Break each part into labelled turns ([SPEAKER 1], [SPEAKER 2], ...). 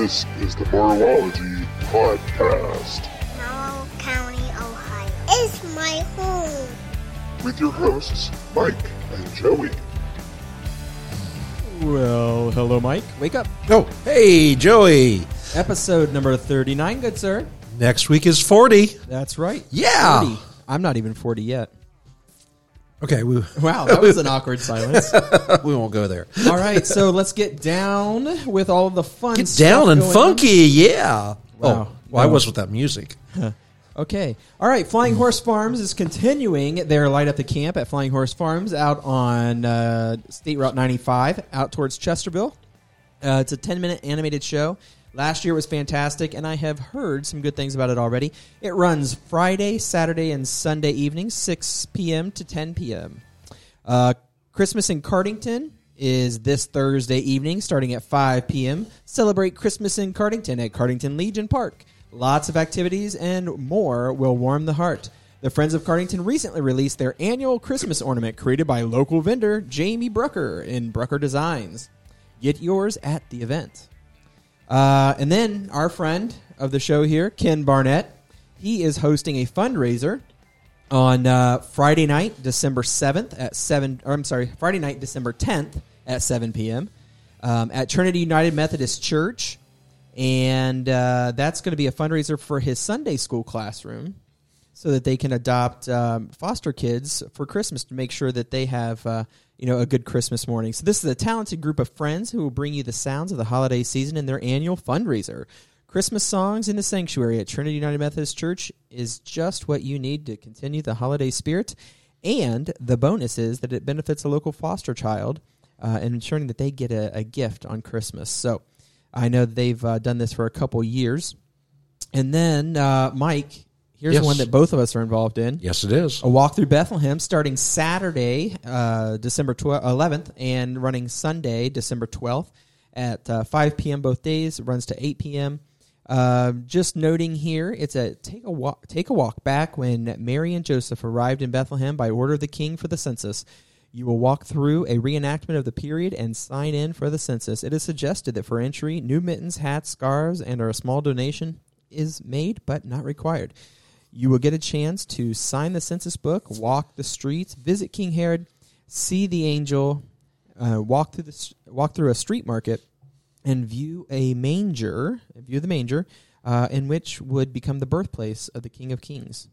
[SPEAKER 1] This is the Morology Podcast
[SPEAKER 2] Morrow County, Ohio is my home.
[SPEAKER 1] with your hosts, Mike and Joey.
[SPEAKER 3] Well, hello, Mike. Wake up.
[SPEAKER 4] Oh, hey, Joey.
[SPEAKER 3] Episode number 39, good sir.
[SPEAKER 4] Next week is 40.
[SPEAKER 3] That's right.
[SPEAKER 4] Yeah.
[SPEAKER 3] 40. I'm not even 40 yet.
[SPEAKER 4] Okay, we,
[SPEAKER 3] Wow, that was an awkward silence.
[SPEAKER 4] we won't go there.
[SPEAKER 3] All right, so let's get down with all of the fun
[SPEAKER 4] Get
[SPEAKER 3] stuff
[SPEAKER 4] down and
[SPEAKER 3] going
[SPEAKER 4] funky, yeah.
[SPEAKER 3] Wow.
[SPEAKER 4] Oh, well, I was with that music.
[SPEAKER 3] on. Okay. All right, Flying Horse Farms is continuing their Light Up the Camp at Flying Horse Farms out on uh, State Route 95 out towards Chesterville. Uh, it's a 10 minute animated show. Last year was fantastic, and I have heard some good things about it already. It runs Friday, Saturday, and Sunday evenings, 6 p.m. to 10 p.m. Uh, Christmas in Cardington is this Thursday evening, starting at 5 p.m. Celebrate Christmas in Cardington at Cardington Legion Park. Lots of activities and more will warm the heart. The Friends of Cardington recently released their annual Christmas ornament created by local vendor Jamie Brucker in Brucker Designs. Get yours at the event. Uh, and then our friend of the show here, Ken Barnett, he is hosting a fundraiser on uh, Friday night, December seventh at seven. Or I'm sorry, Friday night, December tenth at seven p.m. Um, at Trinity United Methodist Church, and uh, that's going to be a fundraiser for his Sunday school classroom, so that they can adopt um, foster kids for Christmas to make sure that they have uh, you know a good Christmas morning. So this is a talented group of friends who will bring you the sounds of the holiday season in their annual fundraiser. Christmas songs in the sanctuary at Trinity United Methodist Church is just what you need to continue the holiday spirit. And the bonus is that it benefits a local foster child uh, and ensuring that they get a, a gift on Christmas. So I know they've uh, done this for a couple years. And then, uh, Mike, here's
[SPEAKER 4] Yes.
[SPEAKER 3] one that both of us are involved in.
[SPEAKER 4] Yes, it is.
[SPEAKER 3] A walk through Bethlehem starting Saturday, uh, December 12th, 11th, and running Sunday, December 12th at uh, 5 p.m. both days. It runs to 8 p.m. Uh, just noting here, it's a take a walk, take a walk back when Mary and Joseph arrived in Bethlehem by order of the king for the census. You will walk through a reenactment of the period and sign in for the census. It is suggested that for entry, new mittens, hats, scarves, and or a small donation is made but not required. You will get a chance to sign the census book, walk the streets, visit King Herod, see the angel, uh, walk through the walk through a street market, and view a manger, view the manger, uh, in which would become the birthplace of the King of Kings.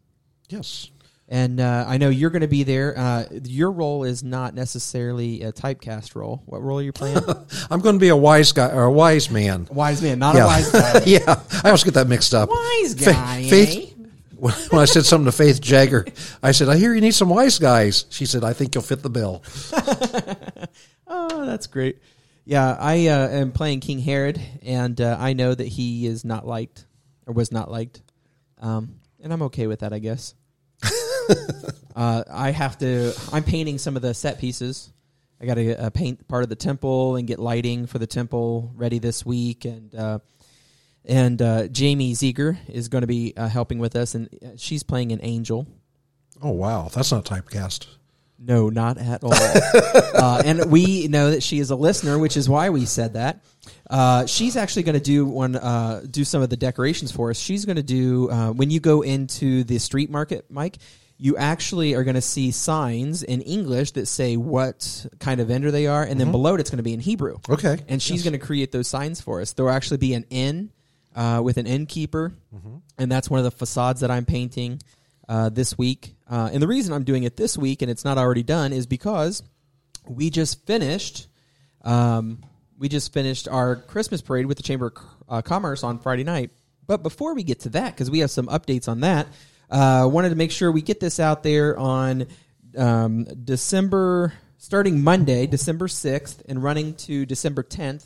[SPEAKER 4] Yes.
[SPEAKER 3] And uh, I know you're going to be there. Uh, your role is not necessarily a typecast role. What role are you playing?
[SPEAKER 4] I'm going to be a wise guy or a wise man.
[SPEAKER 3] wise man, not
[SPEAKER 4] Yeah.
[SPEAKER 3] a wise guy.
[SPEAKER 4] yeah, I always get that mixed up.
[SPEAKER 3] Wise guy, eh?
[SPEAKER 4] Faith, when I said something to Faith Jagger, I said, I hear you need some wise guys. She said, I think you'll fit the bill.
[SPEAKER 3] Oh, that's great. Yeah, I uh, am playing King Herod, and uh, I know that he is not liked or was not liked, um, and I'm okay with that, I guess. uh, I have to. I'm painting some of the set pieces. I got to uh, paint part of the temple and get lighting for the temple ready this week, and uh, and uh, Jamie Ziegler is going to be uh, helping with us, and uh, she's playing an angel.
[SPEAKER 4] Oh, wow. That's not typecast.
[SPEAKER 3] No, not at all. uh, and we know that she is a listener, which is why we said that. Uh, she's actually going to do one, uh, do some of the decorations for us. She's going to do uh, when you go into the street market, Mike. You actually are going to see signs in English that say what kind of vendor they are, and then below it, it's going to be in Hebrew.
[SPEAKER 4] Okay.
[SPEAKER 3] And she's going to create those signs for us. There'll actually be an inn uh, with an innkeeper, and that's one of the facades that I'm painting uh, this week. Uh, and the reason I'm doing it this week and it's not already done is because we just finished. Um, we just finished our Christmas parade with the Chamber of uh, Commerce on Friday night. But before we get to that, because we have some updates on that, uh, wanted to make sure we get this out there on um, December, starting Monday, December 6th, and running to December 10th.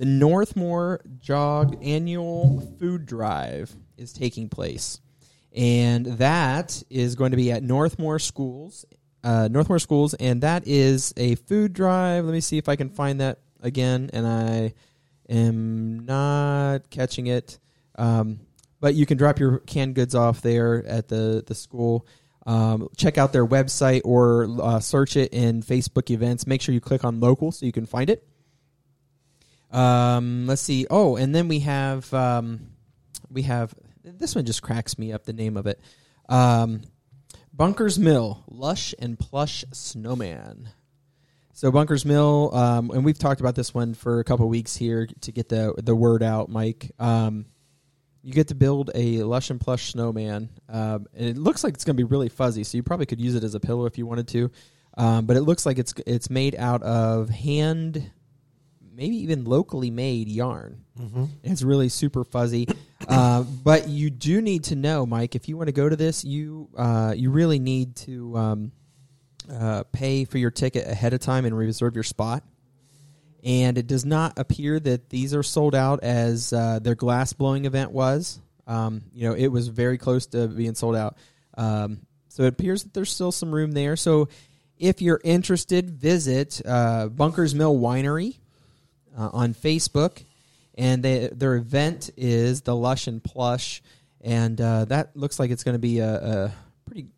[SPEAKER 3] The Northmor Jog Annual Food Drive is taking place. And that is going to be at Northmor Schools, uh, Northmor Schools, and that is a food drive. Let me see if I can find that again, and I am not catching it. Um, but you can drop your canned goods off there at the the school. Um, check out their website or uh, search it in Facebook events. Make sure you click on local so you can find it. Um, let's see. Oh, and then we have um, we have this one just cracks me up. The name of it, um, Bunkers Mill, Lush and Plush Snowman. So Bunkers Mill, um, and we've talked about this one for a couple weeks here to get the the word out, Mike. Um, you get to build a lush and plush snowman, um, and it looks like it's going to be really fuzzy. So you probably could use it as a pillow if you wanted to. Um, but it looks like it's it's made out of hand, maybe even locally made yarn. Mm-hmm. It's really super fuzzy. uh, but you do need to know, Mike, if you want to go to this, you uh, you really need to um, uh, pay for your ticket ahead of time and reserve your spot and it does not appear that these are sold out as uh, their glass blowing event was. Um, you know, it was very close to being sold out. Um, so it appears that there's still some room there. So if you're interested, visit uh, Bunkers Mill Winery uh, on Facebook, and they, their event is the Lush and Plush, and uh, that looks like it's going to be a, a pretty.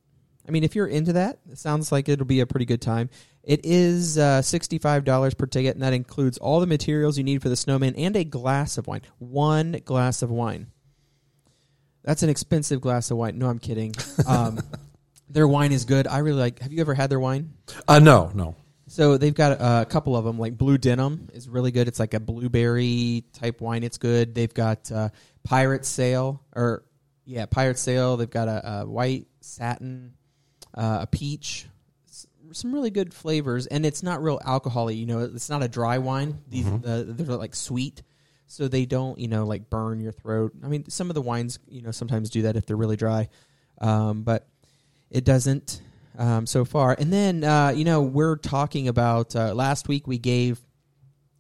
[SPEAKER 3] I mean, if you're into that, it sounds like it'll be a pretty good time. It is uh, $65 per ticket, and that includes all the materials you need for the snowman and a glass of wine. One glass of wine. That's an expensive glass of wine. No, I'm kidding. Um, their wine is good. I really like. Have you ever had their wine?
[SPEAKER 4] Uh, no, no.
[SPEAKER 3] So they've got uh, a couple of them. Like Blue Denim is really good. It's like a blueberry type wine. It's good. They've got uh, Pirate Sail or yeah, Pirate Sail. They've got a, a white satin, uh, a peach, some really good flavors, and it's not real alcoholy. You know, it's not a dry wine. These
[SPEAKER 4] Mm-hmm.
[SPEAKER 3] they're like sweet, so they don't you know like burn your throat. I mean, some of the wines you know sometimes do that if they're really dry, um, but it doesn't um, so far. And then uh, you know we're talking about uh, last week we gave.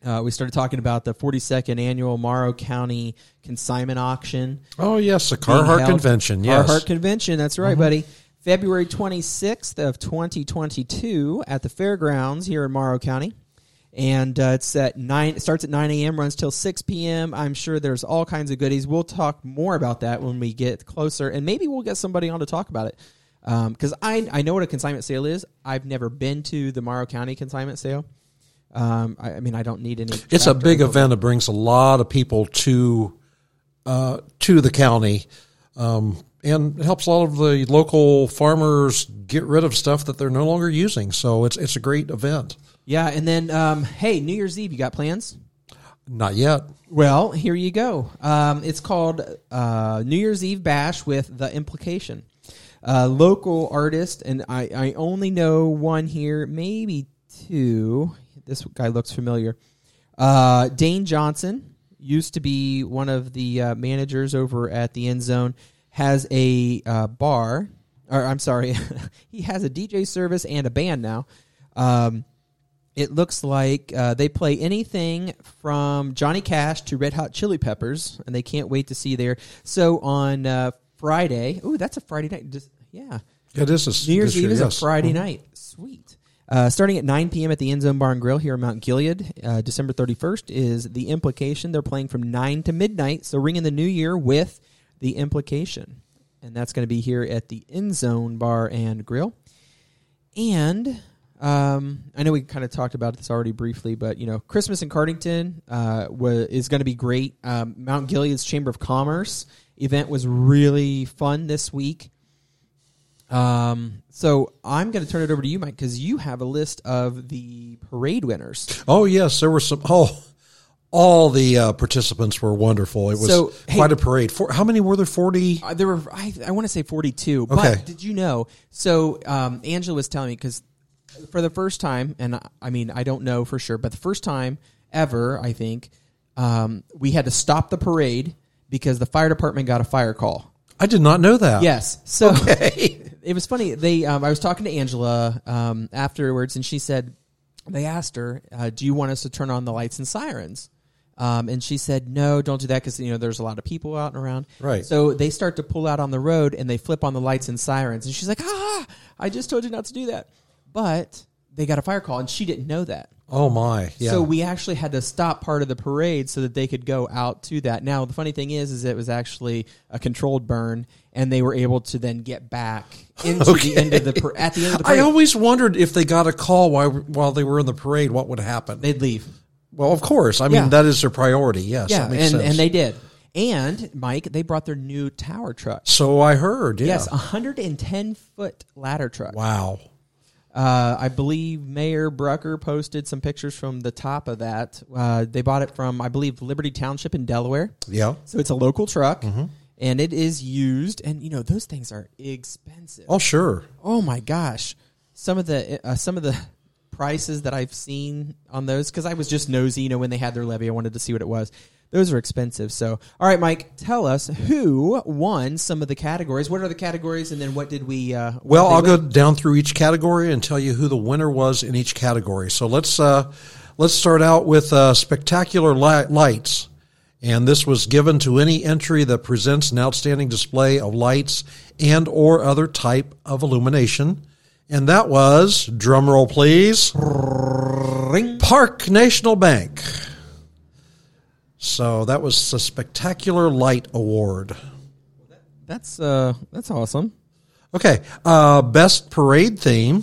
[SPEAKER 3] Uh, we started talking about the 42nd annual Morrow County consignment auction.
[SPEAKER 4] Oh yes, the Carhartt Convention. Yes,
[SPEAKER 3] Carhartt Convention. That's right, buddy. February 26th of 2022 at the fairgrounds here in Morrow County. And uh, it's at nine. It starts at nine a.m. Runs till six p.m. I'm sure there's all kinds of goodies. We'll talk more about that when we get closer, and maybe we'll get somebody on to talk about it. Because I I know what a consignment sale is. I've never been to the Morrow County consignment sale. Um, I, I mean, I don't need any.
[SPEAKER 4] it's a big event. that brings a lot of people to uh, to the county, um, and it helps a lot of the local farmers get rid of stuff that they're no longer using. So it's it's a great event.
[SPEAKER 3] Yeah, and then um, hey, New Year's Eve, you got plans?
[SPEAKER 4] Not yet.
[SPEAKER 3] Well, here you go. Um, it's called uh, New Year's Eve Bash with the Implication. Uh, local artist, and I, I only know one here, maybe two. This guy looks familiar. Uh, Dane Johnson used to be one of the uh, managers over at the End Zone. Has a uh, bar, or I'm sorry, he has a DJ service and a band now. Um, it looks like uh, they play anything from Johnny Cash to Red Hot Chili Peppers, and they can't wait to see there. So on uh, Friday, ooh, that's a Friday night. Just, yeah,
[SPEAKER 4] It is a,
[SPEAKER 3] New Year's
[SPEAKER 4] this
[SPEAKER 3] Eve
[SPEAKER 4] year,
[SPEAKER 3] is
[SPEAKER 4] yes.
[SPEAKER 3] a Friday night. Sweet. Uh, starting at 9 p.m. at the End Zone Bar and Grill here in Mount Gilead, uh, December 31st is the implication. They're playing from 9 to midnight, so ring in the new year with the implication. And that's going to be here at the End Zone Bar and Grill. And um, I know we kind of talked about this already briefly, but you know, Christmas in Cardington uh, is going to be great. Um, Mount Gilead's Chamber of Commerce event was really fun this week. Um, so I'm going to turn it over to you, Mike, because you have a list of the parade winners.
[SPEAKER 4] Oh yes, there were some. Oh, all the uh, participants were wonderful. It was
[SPEAKER 3] So, hey-
[SPEAKER 4] quite a parade. For, how many were there? Forty.
[SPEAKER 3] Uh, there were, I, I want to say 42.
[SPEAKER 4] Okay.
[SPEAKER 3] But did you know? So um, Angela was telling me because for the first time, and I, I mean, I don't know for sure, but the first time ever, I think, um, we had to stop the parade because the fire department got a fire call.
[SPEAKER 4] I did not know that.
[SPEAKER 3] Yes. So
[SPEAKER 4] Okay.
[SPEAKER 3] it was funny. They, um, I was talking to Angela um, afterwards, and she said they asked her, uh, "Do you want us to turn on the lights and sirens?" Um, and she said, "No, don't do that because you know there's a lot of people out and around."
[SPEAKER 4] Right.
[SPEAKER 3] So they start to pull out on the road, and they flip on the lights and sirens, and she's like, "Ah, I just told you not to do that," but they got a fire call, and she didn't know that.
[SPEAKER 4] Oh my. Yeah.
[SPEAKER 3] So we actually had to stop part of the parade so that they could go out to that. Now the funny thing is, is it was actually a controlled burn, and they were able to then get back into the end of the par- at the end of the Parade.
[SPEAKER 4] I always wondered if they got a call while while they were in the parade, what would happen?
[SPEAKER 3] They'd leave.
[SPEAKER 4] Well, of course. I mean,
[SPEAKER 3] Yeah.
[SPEAKER 4] that is their priority. Yes.
[SPEAKER 3] Yeah, and
[SPEAKER 4] sense.
[SPEAKER 3] and they did. And Mike, they brought their new tower truck.
[SPEAKER 4] So I heard. Yeah.
[SPEAKER 3] Yes, a 110 foot ladder truck.
[SPEAKER 4] Wow.
[SPEAKER 3] Uh, I believe Mayor Brucker posted some pictures from the top of that. Uh, they bought it from, I believe, Liberty Township in Delaware.
[SPEAKER 4] Yeah.
[SPEAKER 3] So it's a local truck,
[SPEAKER 4] Mm-hmm.
[SPEAKER 3] and it is used. And you know those things are expensive.
[SPEAKER 4] Oh, sure.
[SPEAKER 3] Oh my gosh, some of the uh, some of the prices that I've seen on those because I was just nosy. You know, when they had their levy, I wanted to see what it was. Those are expensive. So, all right, Mike, tell us who won some of the categories. What are the categories, and then what did we? Uh, what
[SPEAKER 4] Well,
[SPEAKER 3] did
[SPEAKER 4] I'll
[SPEAKER 3] they
[SPEAKER 4] go down through each category and tell you who the winner was in each category. So let's uh, let's start out with uh, spectacular li- lights, and this was given to any entry that presents an outstanding display of lights and or other type of illumination, and that was drum roll, please. Park National Bank. So that was a spectacular light award.
[SPEAKER 3] That's uh, that's awesome.
[SPEAKER 4] Okay, uh, best parade theme.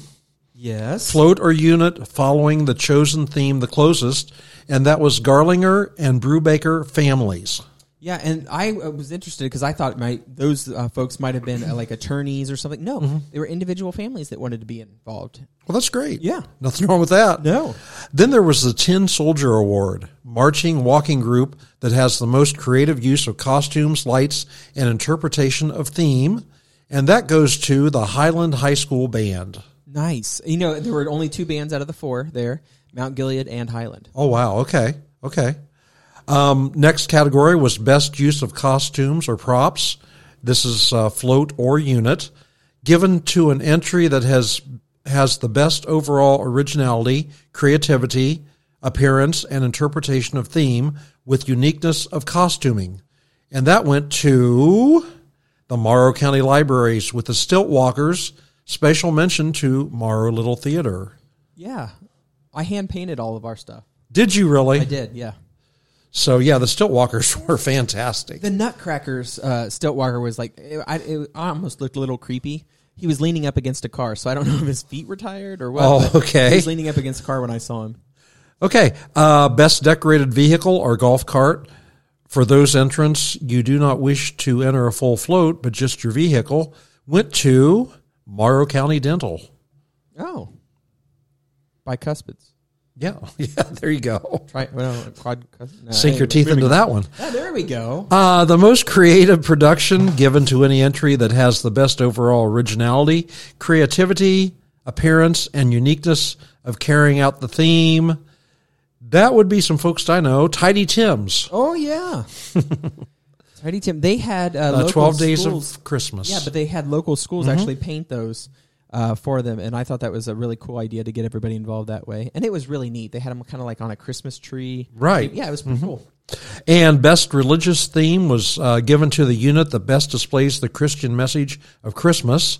[SPEAKER 3] Yes.
[SPEAKER 4] float or unit following the chosen theme the closest, and that was Garlinger and Brubaker families.
[SPEAKER 3] Yeah, and I uh, was interested because I thought my those uh, folks might have been uh, like attorneys or something. No,
[SPEAKER 4] Mm-hmm.
[SPEAKER 3] they were individual families that wanted to be involved.
[SPEAKER 4] Well, that's great.
[SPEAKER 3] Yeah.
[SPEAKER 4] Nothing wrong with that.
[SPEAKER 3] No.
[SPEAKER 4] Then there was the Tin Soldier Award, marching walking group that has the most creative use of costumes, lights, and interpretation of theme, and that goes to the Highland High School Band.
[SPEAKER 3] Nice. You know, there were only two bands out of the four there: Mount Gilead and Highland.
[SPEAKER 4] Oh wow. Okay. Okay. Um, next category was best use of costumes or props. This is uh, float or unit given to an entry that has has the best overall originality, creativity, appearance, and interpretation of theme with uniqueness of costuming, and that went to the Morrow County Libraries with the Stilt Walkers. Special mention to Morrow Little Theater.
[SPEAKER 3] Yeah, I hand painted all of our stuff.
[SPEAKER 4] Did you really?
[SPEAKER 3] I did. Yeah.
[SPEAKER 4] So yeah, the Stilt Walkers were fantastic.
[SPEAKER 3] The Nutcrackers uh, Stiltwalker was like, it, I, it almost looked a little creepy. He was leaning up against a car, so I don't know if his feet were tired or what.
[SPEAKER 4] Oh, okay.
[SPEAKER 3] He was leaning up against a car when I saw him.
[SPEAKER 4] Okay, uh, best decorated vehicle or golf cart. For those entrants, you do not wish to enter a full float, but just your vehicle. Went to Morrow County Dental.
[SPEAKER 3] Oh, bicuspids.
[SPEAKER 4] Yeah, yeah. There you go.
[SPEAKER 3] Try well, quad. No,
[SPEAKER 4] Sink your teeth into that one.
[SPEAKER 3] Ah, there we go.
[SPEAKER 4] Uh, the most creative production given to any entry that has the best overall originality, creativity, appearance, and uniqueness of carrying out the theme. That would be some folks I know. Tidy Tim's.
[SPEAKER 3] Oh yeah. Tidy Tim. They had uh,
[SPEAKER 4] Uh,
[SPEAKER 3] local
[SPEAKER 4] 12 days
[SPEAKER 3] schools.
[SPEAKER 4] of Christmas.
[SPEAKER 3] Yeah, but they had local schools actually paint those uh, for them, and I thought that was a really cool idea to get everybody involved that way. And it was really neat. They had them kind of like on a Christmas tree.
[SPEAKER 4] Right.
[SPEAKER 3] Yeah, it was pretty cool.
[SPEAKER 4] And best religious theme was uh, given to the unit that best displays the Christian message of Christmas.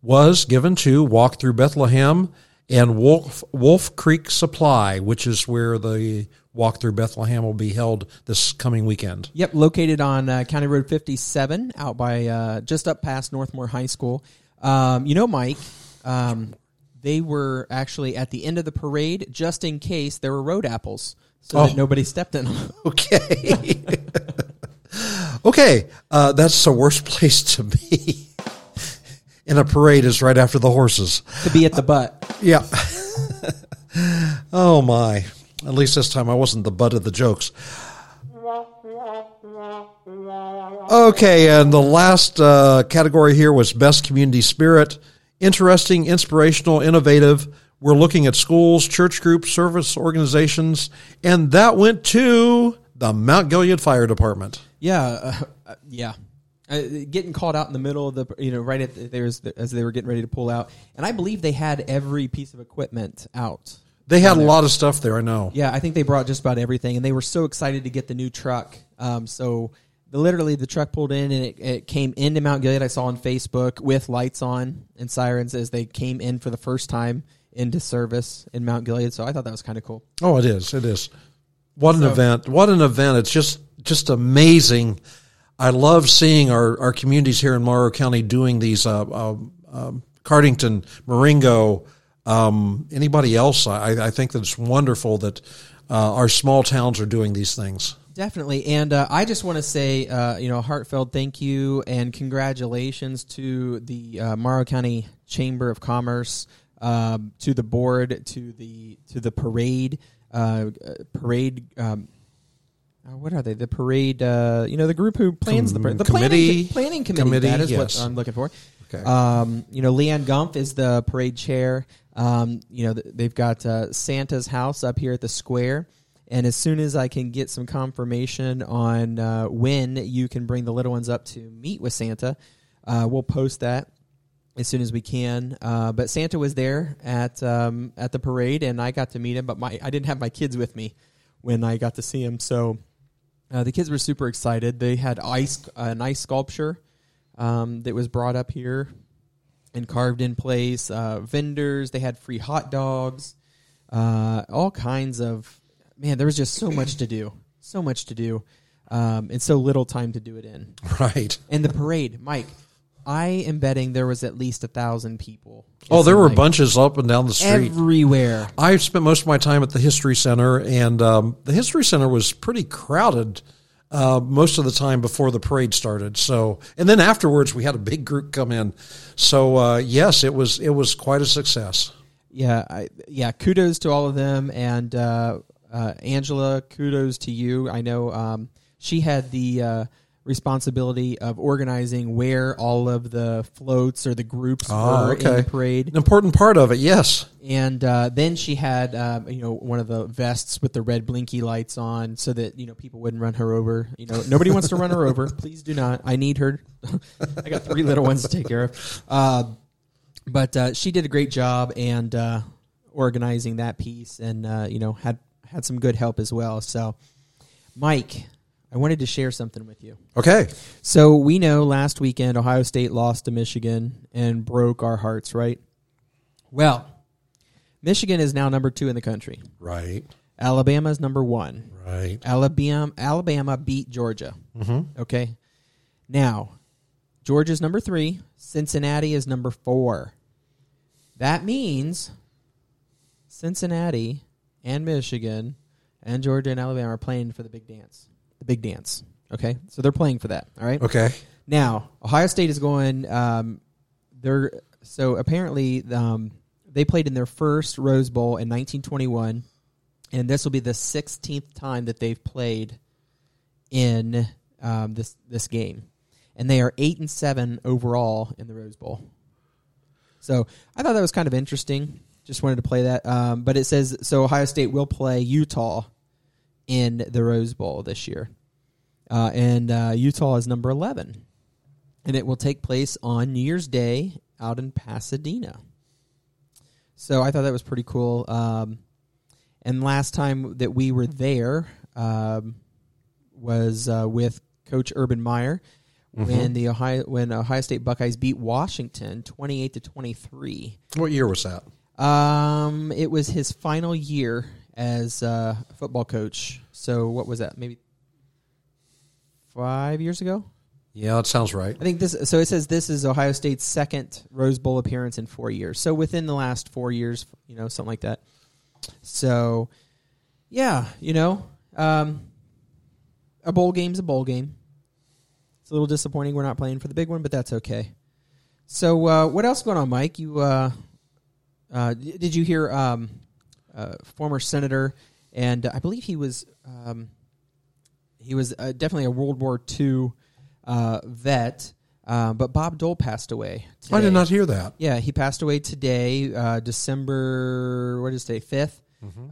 [SPEAKER 4] Was given to Walk Through Bethlehem and Wolf Wolf Creek Supply, which is where the Walk Through Bethlehem will be held this coming weekend.
[SPEAKER 3] Yep, located on uh, County Road 57, out by uh, just up past Northmor High School. Um, you know, Mike, um, they were actually at the end of the parade just in case there were road apples, so
[SPEAKER 4] Oh.
[SPEAKER 3] that nobody stepped in them.
[SPEAKER 4] Okay. okay, uh, that's the worst place to be in a parade is right after the horses.
[SPEAKER 3] to be at the butt.
[SPEAKER 4] Yeah. oh my. At least this time I wasn't the butt of the jokes. Okay, and the last uh, category here was best community spirit. Interesting, inspirational, innovative. We're looking at schools, church groups, service organizations, and that went to the Mount Gilead Fire Department.
[SPEAKER 3] Yeah, uh, yeah. Uh, getting caught out in the middle of the, you know, right at the, there's as they were getting ready to pull out, and I believe they had every piece of equipment out.
[SPEAKER 4] They had a lot of stuff there, I know.
[SPEAKER 3] Yeah, I think they brought just about everything, and they were so excited to get the new truck. Um, so the, literally, the truck pulled in, and it, it came into Mount Gilead. I saw on Facebook with lights on and sirens as they came in for the first time into service in Mount Gilead. So I thought that was kind of cool.
[SPEAKER 4] Oh, it is. It is. What an
[SPEAKER 3] So-
[SPEAKER 4] event! What an event! It's just just amazing. I love seeing our, our communities here in Morrow County doing these. Uh, uh, um, Cardington, Marengo, um, anybody else. I, I think that it's wonderful that uh, our small towns are doing these things.
[SPEAKER 3] Definitely, and uh, I just want to say, uh, you know, a heartfelt thank you and congratulations to the uh, Morrow County Chamber of Commerce, um, to the board, to the to the parade, uh, parade. Um, uh, what are they? The parade. Uh, you know, the group who plans the parade. The
[SPEAKER 4] committee-
[SPEAKER 3] planning, planning committee.
[SPEAKER 4] committee,
[SPEAKER 3] That is
[SPEAKER 4] yes.
[SPEAKER 3] what I'm looking for.
[SPEAKER 4] Okay.
[SPEAKER 3] Um, you know, Leanne Gumpf is the parade chair. Um, you know, they've got uh, Santa's house up here at the square. And as soon as I can get some confirmation on uh, when you can bring the little ones up to meet with Santa, uh, we'll post that as soon as we can. Uh, but Santa was there at um, at the parade, and I got to meet him. But my I didn't have my kids with me when I got to see him, so uh, the kids were super excited. They had ice an ice sculpture um, that was brought up here and carved in place. Uh, vendors, they had free hot dogs, uh, all kinds of. Man, there was just so much to do, so much to do, um, and so little time to do it in.
[SPEAKER 4] Right.
[SPEAKER 3] And the parade, Mike, I am betting there was at least a thousand people.
[SPEAKER 4] Oh, there were
[SPEAKER 3] Like,
[SPEAKER 4] bunches up and down the street.
[SPEAKER 3] everywhere.
[SPEAKER 4] I spent most of my time at the History Center, and um, the History Center was pretty crowded uh, most of the time before the parade started. So, and then afterwards, we had a big group come in. So, uh, yes, it was it was quite a success.
[SPEAKER 3] Yeah, I, yeah. Kudos to all of them, and uh, uh, Angela, kudos to you. I know um, she had the uh, responsibility of organizing where all of the floats or the groups
[SPEAKER 4] Oh,
[SPEAKER 3] were in
[SPEAKER 4] okay.
[SPEAKER 3] the parade,
[SPEAKER 4] An important part of it, yes.
[SPEAKER 3] and uh, then she had um, you know one of the vests with the red blinky lights on, so that you know people wouldn't run her over. You know, nobody wants to run her over. Please do not. I need her. I got three little ones to take care of. Uh, but uh, she did a great job and uh, organizing that piece, and uh, you know had had some good help as well. So, Mike, I wanted to share something with you.
[SPEAKER 4] Okay.
[SPEAKER 3] So we know last weekend Ohio State lost to Michigan and broke our hearts, right? Well, Michigan is now number two in the country.
[SPEAKER 4] Right.
[SPEAKER 3] Alabama is number one.
[SPEAKER 4] Right.
[SPEAKER 3] Alabama Alabama beat Georgia. Mm-hmm. Okay. Now, Georgia's number three. Cincinnati is number four. That means Cincinnati and Michigan and Georgia and Alabama are playing for the big dance. The big dance. Okay. So they're playing for that. All right.
[SPEAKER 4] Okay.
[SPEAKER 3] Now, Ohio State is going. Um, they're so apparently um, they played in their first Rose Bowl in 1921, and this will be the 16th time that they've played in um, this this game, and they are eight and seven overall in the Rose Bowl. So I thought that was kind of interesting. Just wanted to play that, um, but it says so. Ohio State will play Utah in the Rose Bowl this year, uh, and uh, Utah is number eleven, and it will take place on New Year's Day out in Pasadena. So I thought that was pretty cool. Um, and last time that we were there um, was uh, with Coach Urban Meyer when the Ohio when Ohio State Buckeyes beat Washington twenty eight to twenty three.
[SPEAKER 4] What year was that?
[SPEAKER 3] Um, it was his final year as uh, football coach. So what was that? Maybe five years ago.
[SPEAKER 4] Yeah, that sounds right.
[SPEAKER 3] I think this. So it says this is Ohio State's second Rose Bowl appearance in four years. So within the last four years, you know, something like that. So, yeah, you know, um, a bowl game's a bowl game. It's a little disappointing we're not playing for the big one, but that's okay. So, uh, what else going on, Mike? You uh, uh, did you hear um, uh, former senator, and I believe he was um, he was uh, definitely a World War II uh, vet, uh, but Bob Dole passed away. Today.
[SPEAKER 4] I did not hear that.
[SPEAKER 3] Yeah, he passed away today, uh, December. What is today? 5th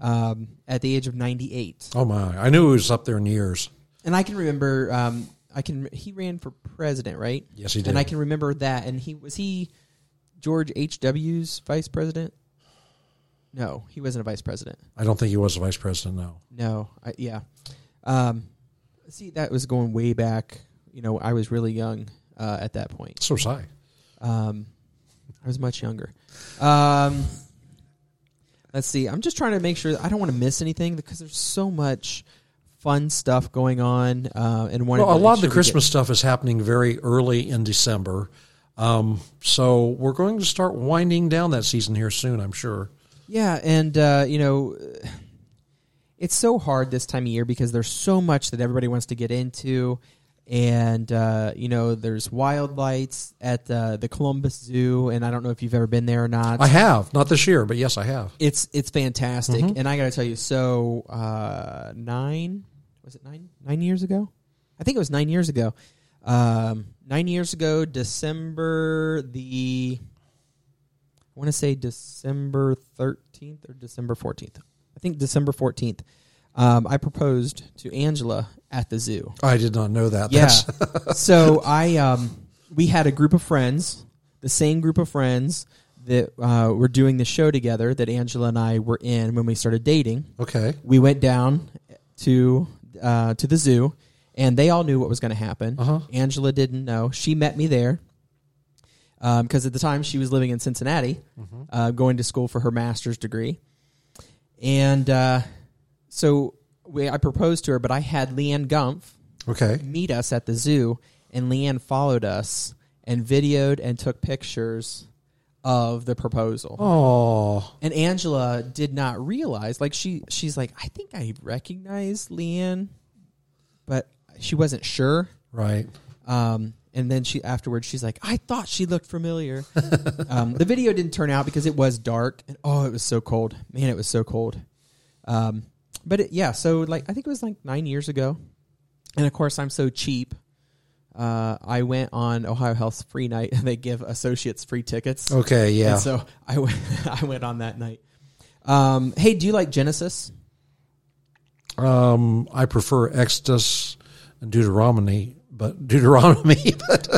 [SPEAKER 3] um, at the age of ninety eight.
[SPEAKER 4] Oh my! I knew he was up there in years.
[SPEAKER 3] And I can remember. Um, I can. He ran for president, right?
[SPEAKER 4] Yes, he did. And.
[SPEAKER 3] I can remember that. And he was he George H. W.'s vice president. No, he wasn't a vice president.
[SPEAKER 4] I don't think he was a vice president. No.
[SPEAKER 3] No, I, yeah. Um, see, that was going way back. You know, I was really young uh, at that point.
[SPEAKER 4] So was I.
[SPEAKER 3] Um, I was much younger. Um, let's see. I'm just trying to make sure I don't want to miss anything because there's so much fun stuff going on. Uh, and one
[SPEAKER 4] Well, a lot of the Christmas stuff is happening very early in December. Um, so we're going to start winding down that season here soon, I'm sure.
[SPEAKER 3] Yeah, and uh, you know, it's so hard this time of year because there's so much that everybody wants to get into, and uh, you know there's wild lights at the the Columbus Zoo, and I don't know if you've ever been there or not.
[SPEAKER 4] I have not this year, but yes, I have.
[SPEAKER 3] it's it's fantastic,
[SPEAKER 4] Mm-hmm.
[SPEAKER 3] and I got to tell you, so uh, nine was it nine nine years ago? I think it was nine years ago. Um, nine years ago, December the I want to say December thirteenth or December fourteenth. I think December fourteenth. Um, I proposed to Angela at the zoo.
[SPEAKER 4] I did not know that.
[SPEAKER 3] Yeah. So I um we had a group of friends, the same group of friends that uh, were doing the show together that Angela and I were in when we started dating.
[SPEAKER 4] okay.
[SPEAKER 3] We went down to uh, to the zoo, and they all knew what was going to happen.
[SPEAKER 4] Uh-huh.
[SPEAKER 3] Angela didn't know. She met me there because at the time she was living in Cincinnati, uh, going to school for her master's degree, and uh, so we, I proposed to her. But I had Leanne Gumpf
[SPEAKER 4] Okay.
[SPEAKER 3] meet us at the zoo, and Leanne followed us and videoed and took pictures of the proposal.
[SPEAKER 4] Oh,
[SPEAKER 3] And Angela did not realize, like she she's like, I think I recognize Leanne, but she wasn't sure.
[SPEAKER 4] right.
[SPEAKER 3] Um, and then she afterwards she's like, I thought she looked familiar. um, the video didn't turn out because it was dark and oh, it was so cold. Man, it was so cold. Um, but it, yeah, so like I think it was like nine years ago, and of course I'm so cheap. Uh, I went on Ohio Health's free night. And they give associates free tickets.
[SPEAKER 4] Okay. Yeah.
[SPEAKER 3] And so I went. I went on that night. Um, hey, do you like Genesis?
[SPEAKER 4] Um, I prefer Exodus Deuteronomy, but Deuteronomy. But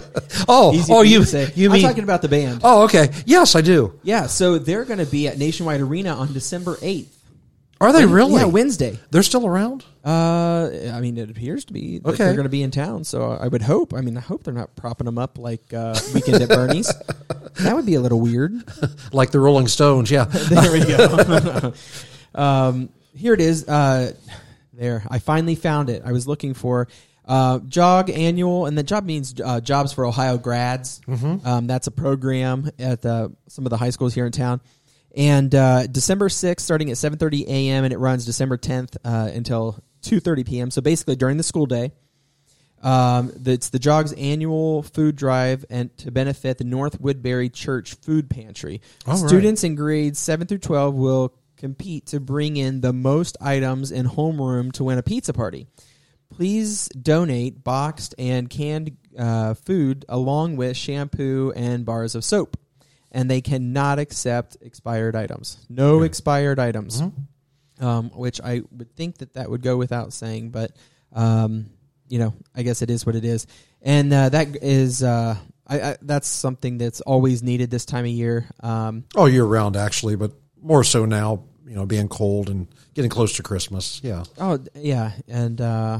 [SPEAKER 4] oh,
[SPEAKER 3] Easy
[SPEAKER 4] oh, you
[SPEAKER 3] say.
[SPEAKER 4] you
[SPEAKER 3] I'm talking about the band.
[SPEAKER 4] oh, okay. Yes, I do.
[SPEAKER 3] Yeah, so they're going to be at Nationwide Arena on December eighth.
[SPEAKER 4] Are they really?
[SPEAKER 3] Yeah, Wednesday.
[SPEAKER 4] They're still around.
[SPEAKER 3] Uh, I mean, it appears to be that
[SPEAKER 4] Okay.
[SPEAKER 3] they're going to be in town. So I would hope. I mean, I hope they're not propping them up like uh, Weekend at Bernie's. that would be a little weird.
[SPEAKER 4] like the Rolling Stones. Yeah.
[SPEAKER 3] there we go. um, here it is. Uh, there, I finally found it. I was looking for uh, Jog Annual, and the job means uh, Jobs for Ohio Grads. Um, that's a program at uh, some of the high schools here in town. And uh, December sixth, starting at seven thirty a.m., and it runs December tenth uh, until two thirty p.m. So basically during the school day. Um, it's the Jogs annual food drive and to benefit the North Woodbury Church Food Pantry.
[SPEAKER 4] All right.
[SPEAKER 3] Students in grades seven through twelve will compete to bring in the most items in homeroom to win a pizza party. Please donate boxed and canned uh, food along with shampoo and bars of soap. And they cannot accept expired items. No expired items um, which I would think that that would go without saying, but um, you know, I guess it is what it is, and uh, that is uh, I, I, that's something that's always needed this time of year. Um,
[SPEAKER 4] Oh, year round actually, but more so now. You know, being cold and getting close to Christmas. Yeah.
[SPEAKER 3] oh yeah, and uh,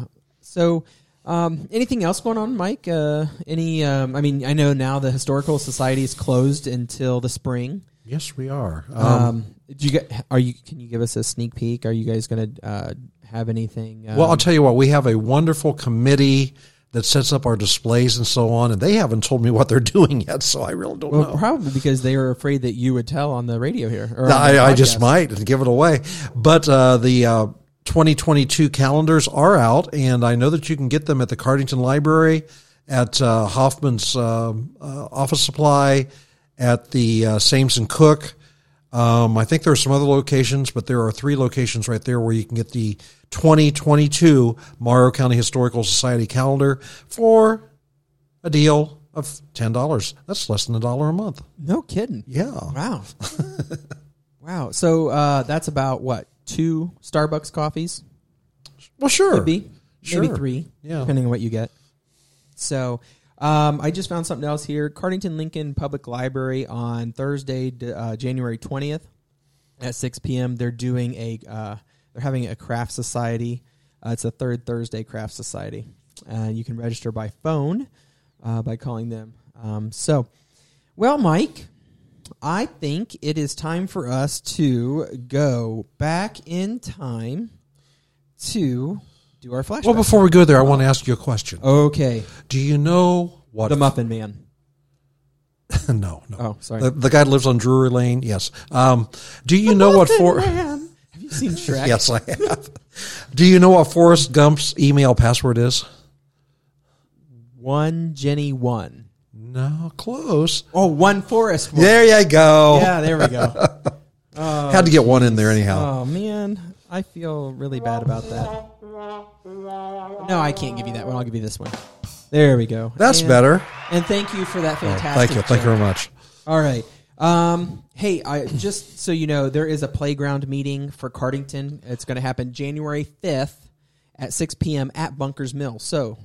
[SPEAKER 3] so. Um, anything else going on, Mike? Uh, any? Um, I mean, I know now the historical society is closed until the spring.
[SPEAKER 4] Yes, we are. Um,
[SPEAKER 3] Um, do you get? Are you? Can you give us a sneak peek? Are you guys going to uh, have anything? Um,
[SPEAKER 4] well, I'll tell you what. We have a wonderful committee that sets up our displays and so on, and they haven't told me what they're doing yet, so I really don't
[SPEAKER 3] Well,
[SPEAKER 4] know.
[SPEAKER 3] probably because they were afraid that you would tell on the radio here.
[SPEAKER 4] I, I just might and give it away. But uh, the uh, 2022 calendars are out, and I know that you can get them at the Cardington Library, at uh, Hoffman's uh, uh, Office Supply, at the uh, Sames and Cook. Um, I think there are some other locations, but there are three locations right there where you can get the 2022 Morrow County Historical Society calendar for a deal of ten dollars. That's less than a dollar a month.
[SPEAKER 3] No kidding.
[SPEAKER 4] Yeah.
[SPEAKER 3] Wow. wow. So uh, that's about what two Starbucks coffees
[SPEAKER 4] Well, sure.
[SPEAKER 3] could be, maybe three,
[SPEAKER 4] Yeah.
[SPEAKER 3] depending on what you get. So um, I just found something else here. Cardington Lincoln Public Library on Thursday, uh, January twentieth at six p.m. They're doing a uh, they're having a craft society. Uh, it's a third Thursday craft society. Uh, you can register by phone uh, by calling them. Um, so, well, Mike, I think it is time for us to go back in time to do our flashback.
[SPEAKER 4] Well, before we go there, I want to ask you a question.
[SPEAKER 3] okay,
[SPEAKER 4] Do you know what?
[SPEAKER 3] the Muffin Man.
[SPEAKER 4] no, no.
[SPEAKER 3] Oh, sorry.
[SPEAKER 4] The, the guy that lives on Drury Lane. Yes. Um, do you know what for?
[SPEAKER 3] Have you seen Shrek?
[SPEAKER 4] yes, I have. Do you know what Forrest Gump's email password is?
[SPEAKER 3] One Jenny one.
[SPEAKER 4] No, close.
[SPEAKER 3] Oh, one Forest one.
[SPEAKER 4] There you go.
[SPEAKER 3] Yeah, there we go.
[SPEAKER 4] Had to get one in there anyhow.
[SPEAKER 3] Oh man, I feel really bad about that. No, I can't give you that one. I'll give you this one. There we go.
[SPEAKER 4] That's
[SPEAKER 3] And-
[SPEAKER 4] better.
[SPEAKER 3] And thank you for that
[SPEAKER 4] Oh,
[SPEAKER 3] fantastic.
[SPEAKER 4] thank you. Thank you very much.
[SPEAKER 3] All right. Um, hey, I just so you know, there is a playground meeting for Cardington. It's going to happen January fifth at six p.m. at Bunkers Mill. So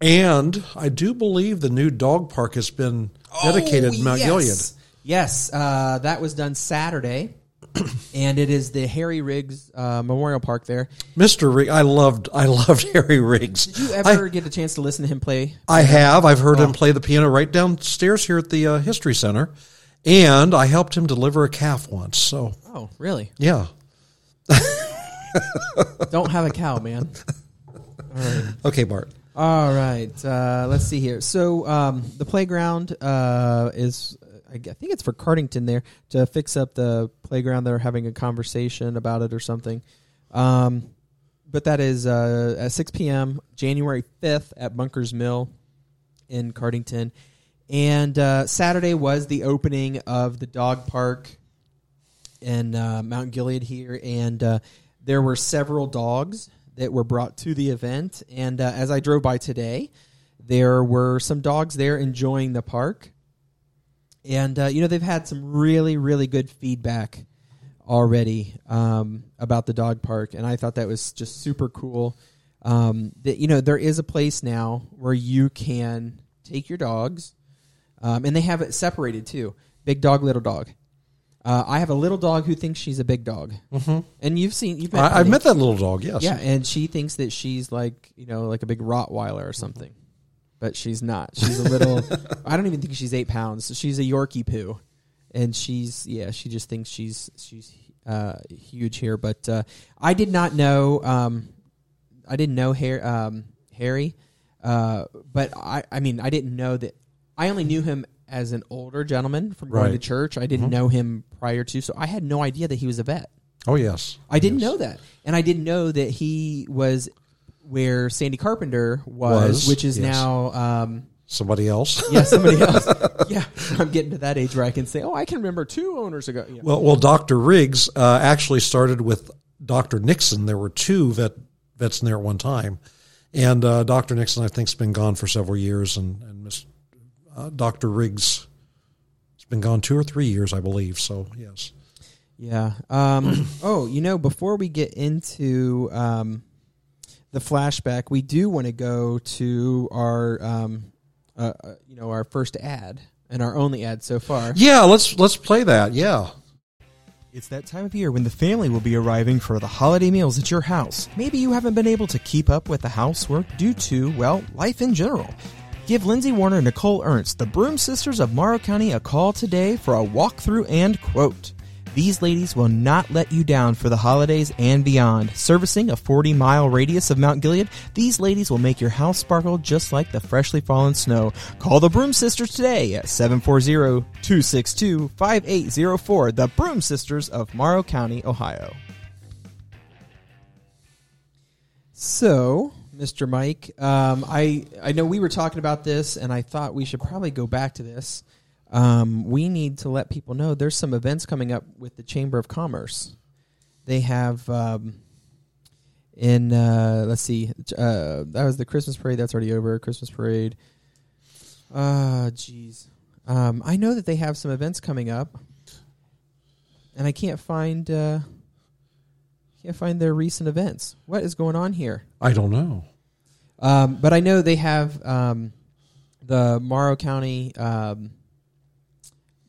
[SPEAKER 4] And I do believe the new dog park has been dedicated to Mount
[SPEAKER 3] yes.
[SPEAKER 4] Gilead.
[SPEAKER 3] Yes, uh, that was done Saturday, and it is the Harry Riggs uh, Memorial Park there.
[SPEAKER 4] Mr. Riggs, I loved, I loved Harry Riggs.
[SPEAKER 3] Did you
[SPEAKER 4] I,
[SPEAKER 3] ever get a chance to listen to him play?
[SPEAKER 4] I have. I've heard
[SPEAKER 3] Oh.
[SPEAKER 4] him play the piano right downstairs here at the uh, History Center, and I helped him deliver a calf once. So
[SPEAKER 3] Oh, really?
[SPEAKER 4] yeah.
[SPEAKER 3] Don't have a cow, man.
[SPEAKER 4] Okay, Bart.
[SPEAKER 3] All right. Uh, let's see here. So um, the playground uh, is, I think it's for Cardington there to fix up the playground. They're having a conversation about it or something. Um, but that is uh, at 6 p.m. January 5th at Bunkers Mill in Cardington. And uh, Saturday was the opening of the dog park in uh, Mount Gilead here, and uh, there were several dogs that were brought to the event. And uh, as I drove by today, there were some dogs there enjoying the park, and uh, you know they've had some really, really good feedback already um, about the dog park, and I thought that was just super cool. Um, that you know there is a place now where you can take your dogs, um, and they have it separated too: big dog, little dog. Uh, I have a little dog who thinks she's a big dog, mm-hmm. and you've seen you've met
[SPEAKER 4] I, I've met that little dog. Yes.
[SPEAKER 3] yeah, and she thinks that she's like you know like a big Rottweiler or something, but she's not. She's a little. I don't even think she's eight pounds. She's a Yorkie poo, and she's yeah. She just thinks she's she's uh, huge here. But uh, I did not know. Um, I didn't know Harry. Um, Harry, uh, but I I mean I didn't know that. I only knew him as an older gentleman from going to
[SPEAKER 4] Right.
[SPEAKER 3] church. I didn't know him prior to, so I had no idea that he was a vet.
[SPEAKER 4] Oh yes.
[SPEAKER 3] I didn't know that, and I didn't know that he was where Sandy Carpenter was,
[SPEAKER 4] Was,
[SPEAKER 3] which is
[SPEAKER 4] yes.
[SPEAKER 3] now, um,
[SPEAKER 4] Somebody else.
[SPEAKER 3] yeah, somebody else. yeah, I'm getting to that age where I can say, oh, I can remember two owners ago. Yeah.
[SPEAKER 4] Well, well, Doctor Riggs uh, actually started with Doctor Nixon. There were two vet vets in there at one time, and uh, Doctor Nixon, I think, has been gone for several years, and and Miss uh, Doctor Riggs has been gone two or three years, I believe. So yes.
[SPEAKER 3] Yeah. Um, oh, you know, before we get into um, the flashback, we do want to go to our, um, uh, uh, you know, our first ad and our only ad so far.
[SPEAKER 4] Yeah, let's let's play that. Yeah.
[SPEAKER 5] It's that time of year when the family will be arriving for the holiday meals at your house. Maybe you haven't been able to keep up with the housework due to, well, life in general. Give Lindsay Warner and Nicole Ernst, the Broom Sisters of Morrow County, a call today for a walkthrough and quote. These ladies will not let you down for the holidays and beyond. Servicing a 40 mile radius of Mount Gilead, these ladies will make your house sparkle just like the freshly fallen snow. Call the Broom Sisters today at 740 262 5804. The Broom Sisters of Morrow County, Ohio.
[SPEAKER 3] So, Mr. Mike, um, I I know we were talking about this, and I thought we should probably go back to this. Um, we need to let people know there's some events coming up with the Chamber of Commerce. They have um, in uh, let's see, uh, that was the Christmas parade. That's already over. Christmas parade. Ah, jeez. Um, I know that they have some events coming up, and I can't find uh, can't find their recent events. What is going on here?
[SPEAKER 4] I don't know.
[SPEAKER 3] Um, but I know they have um, the Morrow County. Um,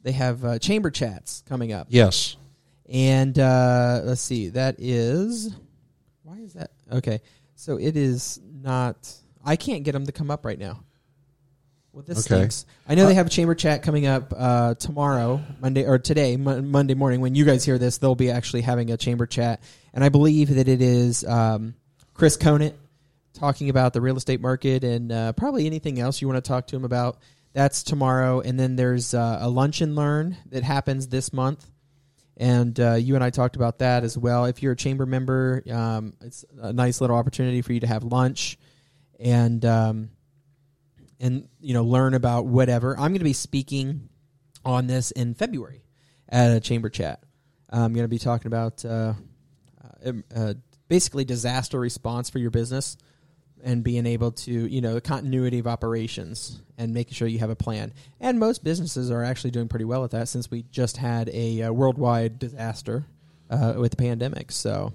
[SPEAKER 3] they have uh, chamber chats coming up,
[SPEAKER 4] Yes.
[SPEAKER 3] and uh, let's see. That is why is that okay? So it is not. I can't get them to come up right now. Well, this
[SPEAKER 4] Okay.
[SPEAKER 3] stinks. I know they have a chamber chat coming up uh, tomorrow, Monday or today, Mon- Monday morning. When you guys hear this, they'll be actually having a chamber chat, and I believe that it is um, Chris Conant talking about the real estate market and uh, probably anything else you want to talk to him about. That's tomorrow, and then there's uh, a lunch and learn that happens this month, And uh, you and I talked about that as well. If you're a chamber member, um, it's a nice little opportunity for you to have lunch and um, and you know learn about whatever. I'm going to be speaking on this in February at a chamber chat. I'm going to be talking about uh, uh, uh, basically disaster response for your business and being able to you know the continuity of operations and making sure you have a plan. And most businesses are actually doing pretty well at that since we just had a, uh worldwide disaster uh, with the pandemic. So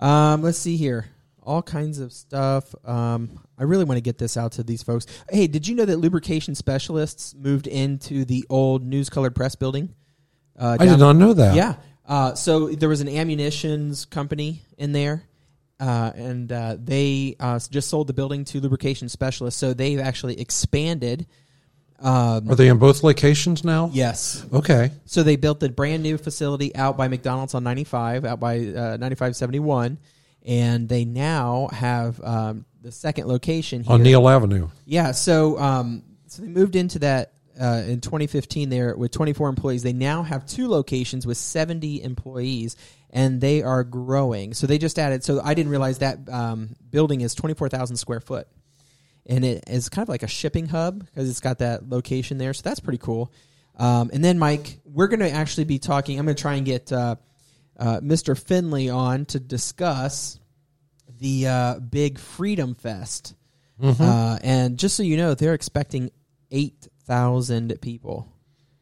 [SPEAKER 3] um, let's see here. All kinds of stuff. Um, I really want to get this out to these folks. Hey, did you know that lubrication specialists moved into the old News Colored Press building? Uh,
[SPEAKER 4] I did not know that.
[SPEAKER 3] Yeah. Uh, so there was an ammunitions company in there, uh, and uh, they uh, just sold the building to lubrication specialists. So they've actually expanded. Um,
[SPEAKER 4] Are they in both locations now?
[SPEAKER 3] yes.
[SPEAKER 4] Okay.
[SPEAKER 3] So they built a brand new facility out by McDonald's on 95, out by uh, 9571, and they now have um, the second location here.
[SPEAKER 4] On Neil Avenue.
[SPEAKER 3] Yeah, so um, so they moved into that uh, in 2015 there with 24 employees. They now have two locations with 70 employees, and they are growing. So they just added. So I didn't realize that um, building is 24,000 square foot, and it is kind of like a shipping hub because it's got that location there. So that's pretty cool. Um, and then Mike, we're going to actually be talking. I'm going to try and get uh, uh, Mr. Finley on to discuss the uh, big Freedom Fest. Uh, and just so you know, they're expecting 8,000 people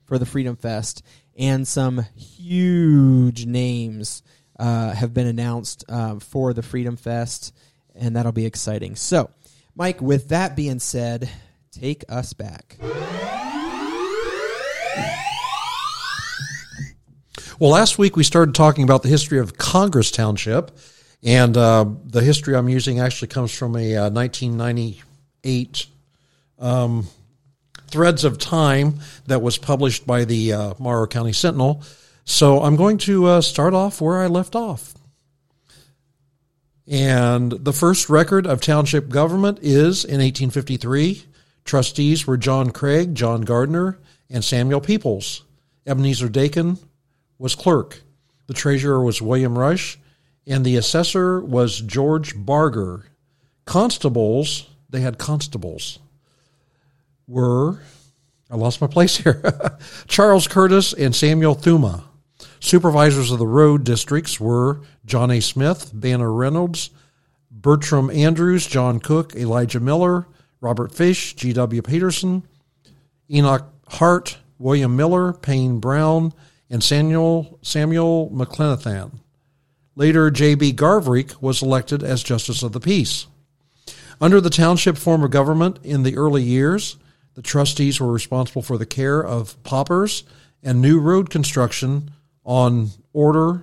[SPEAKER 3] for the Freedom Fest. And some huge names uh, have been announced uh, for the Freedom Fest. And that'll be exciting. So, Mike, with that being said, take us back.
[SPEAKER 4] Well, last week we started talking about the history of Congress Township, and uh, the history I'm using actually comes from a uh, 1998 um, Threads of Time that was published by the uh, Morrow County Sentinel. So I'm going to uh, start off where I left off. And the first record of township government is in 1853. Trustees were John Craig, John Gardner, and Samuel Peoples. Ebenezer Dakin was clerk. The treasurer was William Rush, and the assessor was George Barger. Constables, they had constables, were, I lost my place here, Charles Curtis and Samuel Thuma. Supervisors of the road districts were John A. Smith, Banner Reynolds, Bertram Andrews, John Cook, Elijah Miller, Robert Fish, G.W. Peterson, Enoch Hart, William Miller, Payne Brown, and Samuel Samuel McClenathan. Later, J.B. Garvrick was elected as Justice of the Peace. Under the township form of government in the early years, the trustees were responsible for the care of paupers and new road construction on order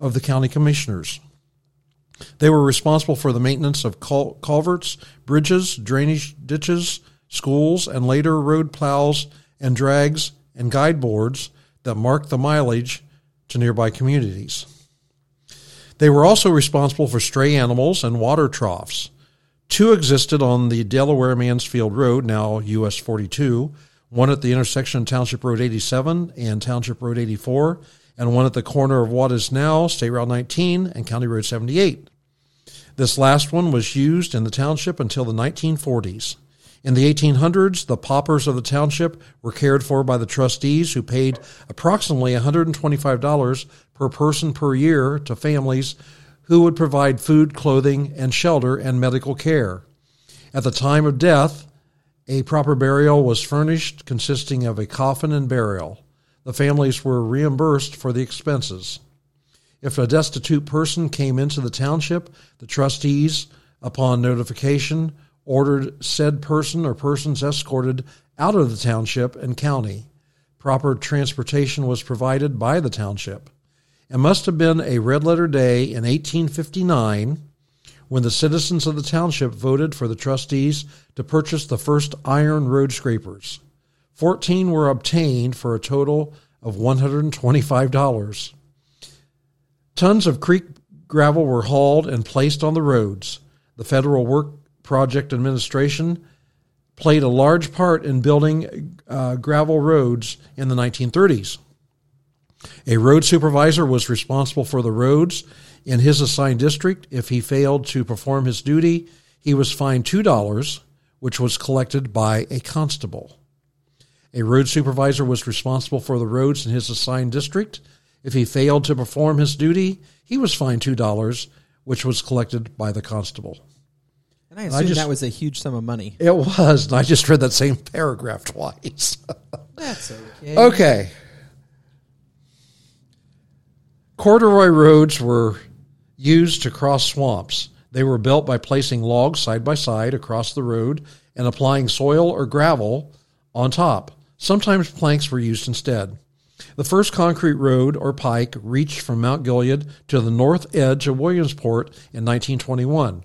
[SPEAKER 4] of the county commissioners. They were responsible for the maintenance of cul- culverts, bridges, drainage ditches, schools, and later road plows and drags and guide boards that marked the mileage to nearby communities. They were also responsible for stray animals and water troughs. Two existed on the Delaware Mansfield Road, now US 42, one at the intersection of Township Road 87 and Township Road 84, and one at the corner of what is now State Route 19 and County Road 78. This last one was used in the township until the 1940s. In the 1800s, the paupers of the township were cared for by the trustees who paid approximately $125 per person per year to families who would provide food, clothing, and shelter and medical care. At the time of death, a proper burial was furnished consisting of a coffin and burial. The families were reimbursed for the expenses. If a destitute person came into the township, the trustees, upon notification, ordered said person or persons escorted out of the township and county. Proper transportation was provided by the township. It must have been a red letter day in 1859 when the citizens of the township voted for the trustees to purchase the first iron road scrapers. 14 were obtained for a total of $125. Tons of creek gravel were hauled and placed on the roads. The Federal Work Project Administration played a large part in building uh, gravel roads in the 1930s. A road supervisor was responsible for the roads in his assigned district. If he failed to perform his duty, he was fined $2, which was collected by a constable. A road supervisor was responsible for the roads in his assigned district. If he failed to perform his duty, he was fined $2, which was collected by the constable.
[SPEAKER 3] And I assume
[SPEAKER 4] just-
[SPEAKER 3] that was a huge sum of money.
[SPEAKER 4] It was, and I just read that same paragraph twice.
[SPEAKER 3] That's okay.
[SPEAKER 4] Okay. Corduroy roads were used to cross swamps. They were built by placing logs side by side across the road and applying soil or gravel on top. Sometimes planks were used instead. The first concrete road or pike reached from Mount Gilead to the north edge of Williamsport in 1921.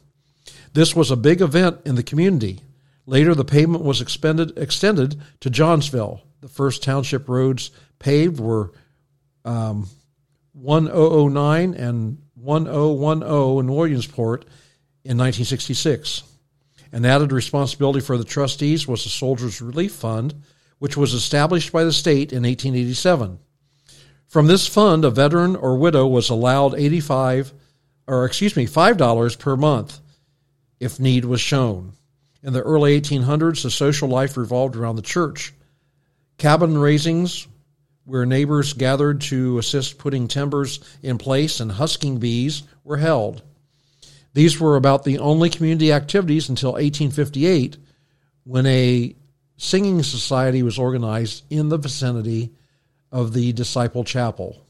[SPEAKER 4] This was a big event in the community. Later, the pavement was expended, extended to Johnsville. The first township roads paved were um, 1009 and 1010 in Williamsport in 1966. An added responsibility for the trustees was the Soldiers Relief Fund, which was established by the state in 1887. From this fund, a veteran or widow was allowed 85 or excuse me, $5 per month if need was shown. In the early 1800s, the social life revolved around the church. Cabin raisings, where neighbors gathered to assist putting timbers in place, and husking bees were held. These were about the only community activities until 1858, when a singing society was organized in the vicinity of the Disciple Chapel.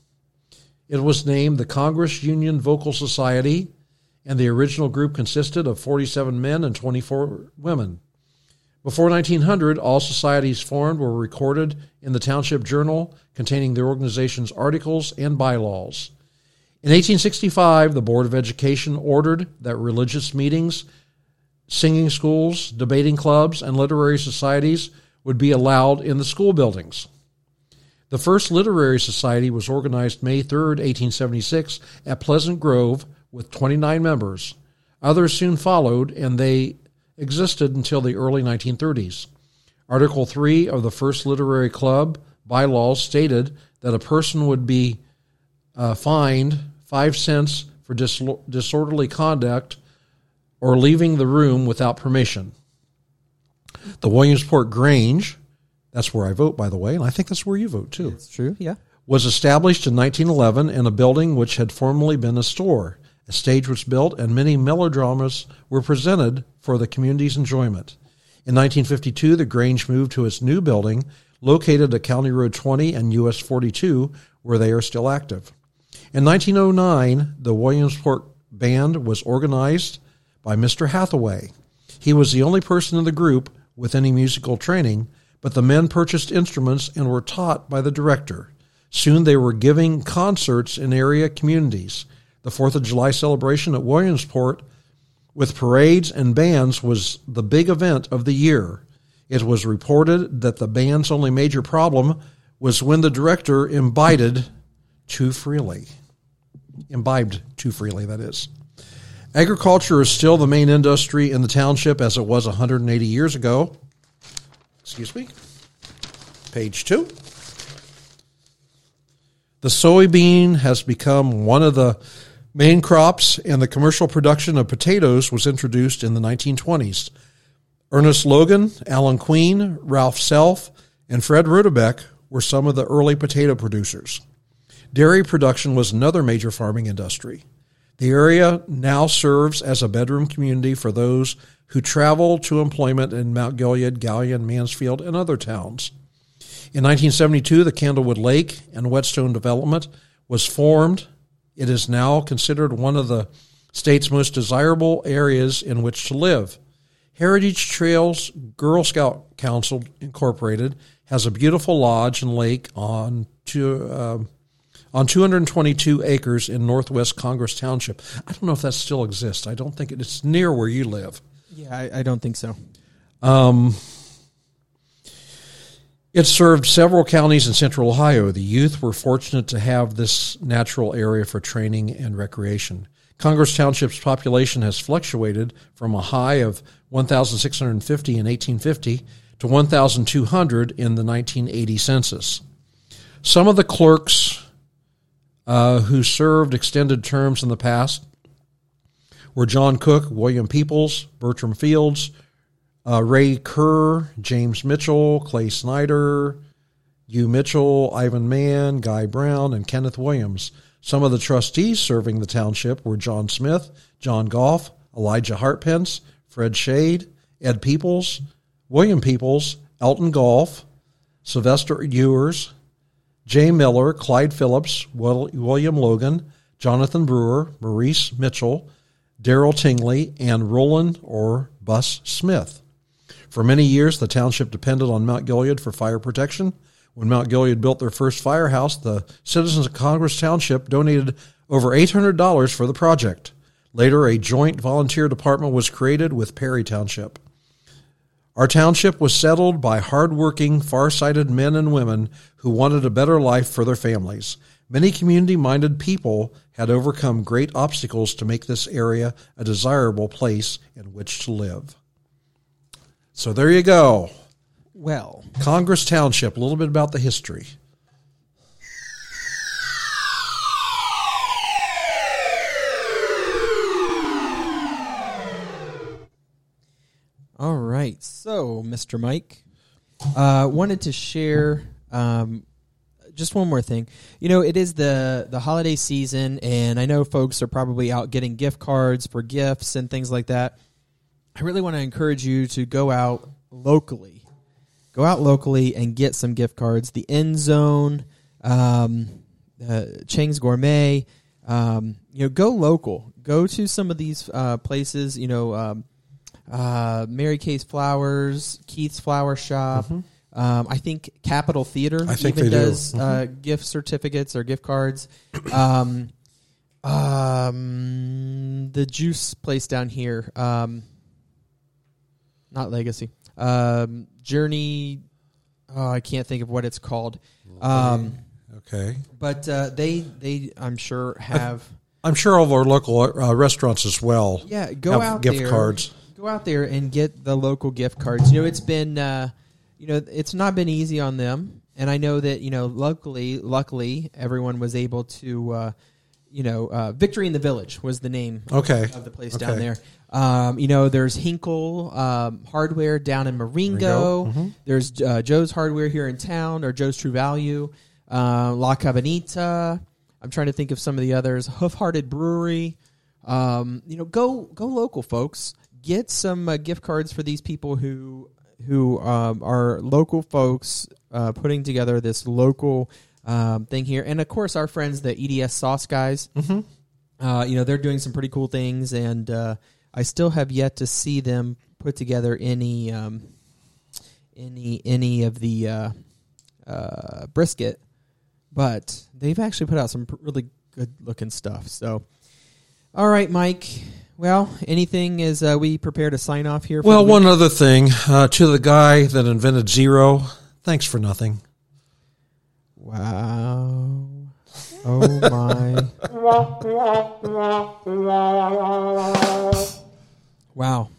[SPEAKER 4] It was named the Congress Union Vocal Society, and the original group consisted of 47 men and 24 women. Before 1900, all societies formed were recorded in the Township Journal containing the organization's articles and bylaws. In 1865, the Board of Education ordered that religious meetings, singing schools, debating clubs, and literary societies would be allowed in the school buildings. The first literary society was organized May 3, 1876, at Pleasant Grove with 29 members. Others soon followed, and they existed until the early 1930s. Article 3 of the first literary club bylaws stated that a person would be uh, fined 5 cents for dis- disorderly conduct or leaving the room without permission. The Williamsport Grange, that's where I vote, by the way, and I think that's where you vote too
[SPEAKER 3] It's true. Yeah.
[SPEAKER 4] was established in 1911 in a building which had formerly been a store. A stage was built, and many melodramas were presented for the community's enjoyment. In 1952, the Grange moved to its new building, located at County Road 20 and US 42, where they are still active. In 1909, the Williamsport Band was organized by Mr. Hathaway. He was the only person in the group with any musical training, but the men purchased instruments and were taught by the director. Soon they were giving concerts in area communities. The Fourth of July celebration at Williamsport with parades and bands was the big event of the year. It was reported that the band's only major problem was when the director imbibed too freely. Imbibed too freely, that is. Agriculture is still the main industry in the township as it was 180 years ago. Excuse me. Page two. The soybean has become one of the main crops, and the commercial production of potatoes was introduced in the 1920s. Ernest Logan, Alan Queen, Ralph Self, and Fred Rudebeck were some of the early potato producers. Dairy production was another major farming industry. The area now serves as a bedroom community for those who travel to employment in Mount Gilead, Galion, Mansfield, and other towns. In 1972, the Candlewood Lake and Whetstone development was formed. It is now considered one of the state's most desirable areas in which to live. Heritage Trails Girl Scout Council Incorporated has a beautiful lodge and lake on two, um on 222 acres in northwest Congress Township. I don't know if that still exists. I don't think it, it's near where you live.
[SPEAKER 3] Yeah, I, I don't think so.
[SPEAKER 4] It served several counties in central Ohio. The youth were fortunate to have this natural area for training and recreation. Congress Township's population has fluctuated from a high of 1,650 in 1850 to 1,200 in the 1980 census. Some of the clerks uh, who served extended terms in the past were John Cook, William Peoples, Bertram Fields, uh, Ray Kerr, James Mitchell, Clay Snyder, Hugh Mitchell, Ivan Mann, Guy Brown, and Kenneth Williams. Some of the trustees serving the township were John Smith, John Goff, Elijah Hartpence, Fred Shade, Ed Peoples, William Peoples, Elton Golf, Sylvester Ewers, Jay Miller, Clyde Phillips, William Logan, Jonathan Brewer, Maurice Mitchell, Daryl Tingley, and Roland or Bus Smith. For many years, the township depended on Mount Gilead for fire protection. When Mount Gilead built their first firehouse, the citizens of Congress Township donated over $800 for the project. Later, a joint volunteer department was created with Perry Township. Our township was settled by hardworking, far-sighted men and women who wanted a better life for their families. Many community-minded people had overcome great obstacles to make this area a desirable place in which to live. So there you go.
[SPEAKER 3] Well,
[SPEAKER 4] Congress Township, a little bit about the history.
[SPEAKER 3] all right. So, Mr. Mike, uh, wanted to share um, just one more thing. You know, it is the the holiday season, and I know folks are probably out getting gift cards for gifts and things like that. I really want to encourage you to go out locally. Go out locally and get some gift cards. The End Zone, um, uh, Chang's Gourmet. Um, you know, go local. Go to some of these uh, places. You know, um, uh, Mary Kay's Flowers, Keith's Flower Shop. Um, I think Capital Theater
[SPEAKER 4] Mm-hmm. Think
[SPEAKER 3] even
[SPEAKER 4] they do.
[SPEAKER 3] does uh, gift certificates or gift cards. Um, um, the juice place down here, um, not Legacy, um, Journey. Oh, I can't think of what it's called. Um,
[SPEAKER 4] Okay.
[SPEAKER 3] but uh, they they I'm sure have.
[SPEAKER 4] I'm sure all of our local uh, restaurants as well.
[SPEAKER 3] Yeah, go
[SPEAKER 4] have
[SPEAKER 3] out
[SPEAKER 4] gift
[SPEAKER 3] there.
[SPEAKER 4] cards.
[SPEAKER 3] Go out there and get the local gift cards. You know, it's been, uh, you know, it's not been easy on them, and I know that you know, luckily, luckily, everyone was able to, uh, you know, uh, Victory in the Village was the name
[SPEAKER 4] Okay.
[SPEAKER 3] of the place down there. Um, you know, there's Hinkle um, Hardware down in Marengo.
[SPEAKER 4] Marengo, mhm.
[SPEAKER 3] There's uh, Joe's Hardware here in town, or Joe's True Value. Uh, La Cabanita. I'm trying to think of some of the others. Hoofhearted Brewery. Um, you know, go go local, folks. Get some uh, gift cards for these people who who um, are local folks uh, putting together this local um, thing here, and of course, our friends, the EDS Sauce guys. Mm-hmm. Uh, you know, they're doing some pretty cool things, and uh, I still have yet to see them put together any um, any any of the uh, uh, brisket, but they've actually put out some really good looking stuff. So, all right, Mike. Well, anything as uh, we prepare to sign off here? For
[SPEAKER 4] Well, one other thing uh, to the guy that invented zero. Thanks for nothing.
[SPEAKER 3] Wow. Oh my. wow.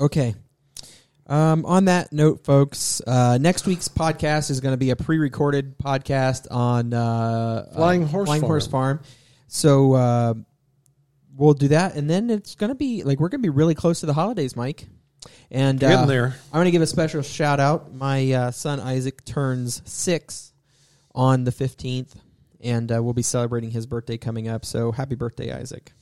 [SPEAKER 3] Okay. Um, on that note, folks, uh, next week's podcast is going to be a pre-recorded podcast on uh,
[SPEAKER 4] Flying
[SPEAKER 3] uh,
[SPEAKER 4] Horse
[SPEAKER 3] Flying
[SPEAKER 4] Farm.
[SPEAKER 3] Horse Farm. So uh, we'll do that, and then it's going to be like we're going to be really close to the holidays, Mike. And
[SPEAKER 4] Getting
[SPEAKER 3] uh,
[SPEAKER 4] there.
[SPEAKER 3] I'm going to give a special shout out. My uh, son Isaac turns six on the 15th, and uh, we'll be celebrating his birthday coming up. So happy birthday, Isaac.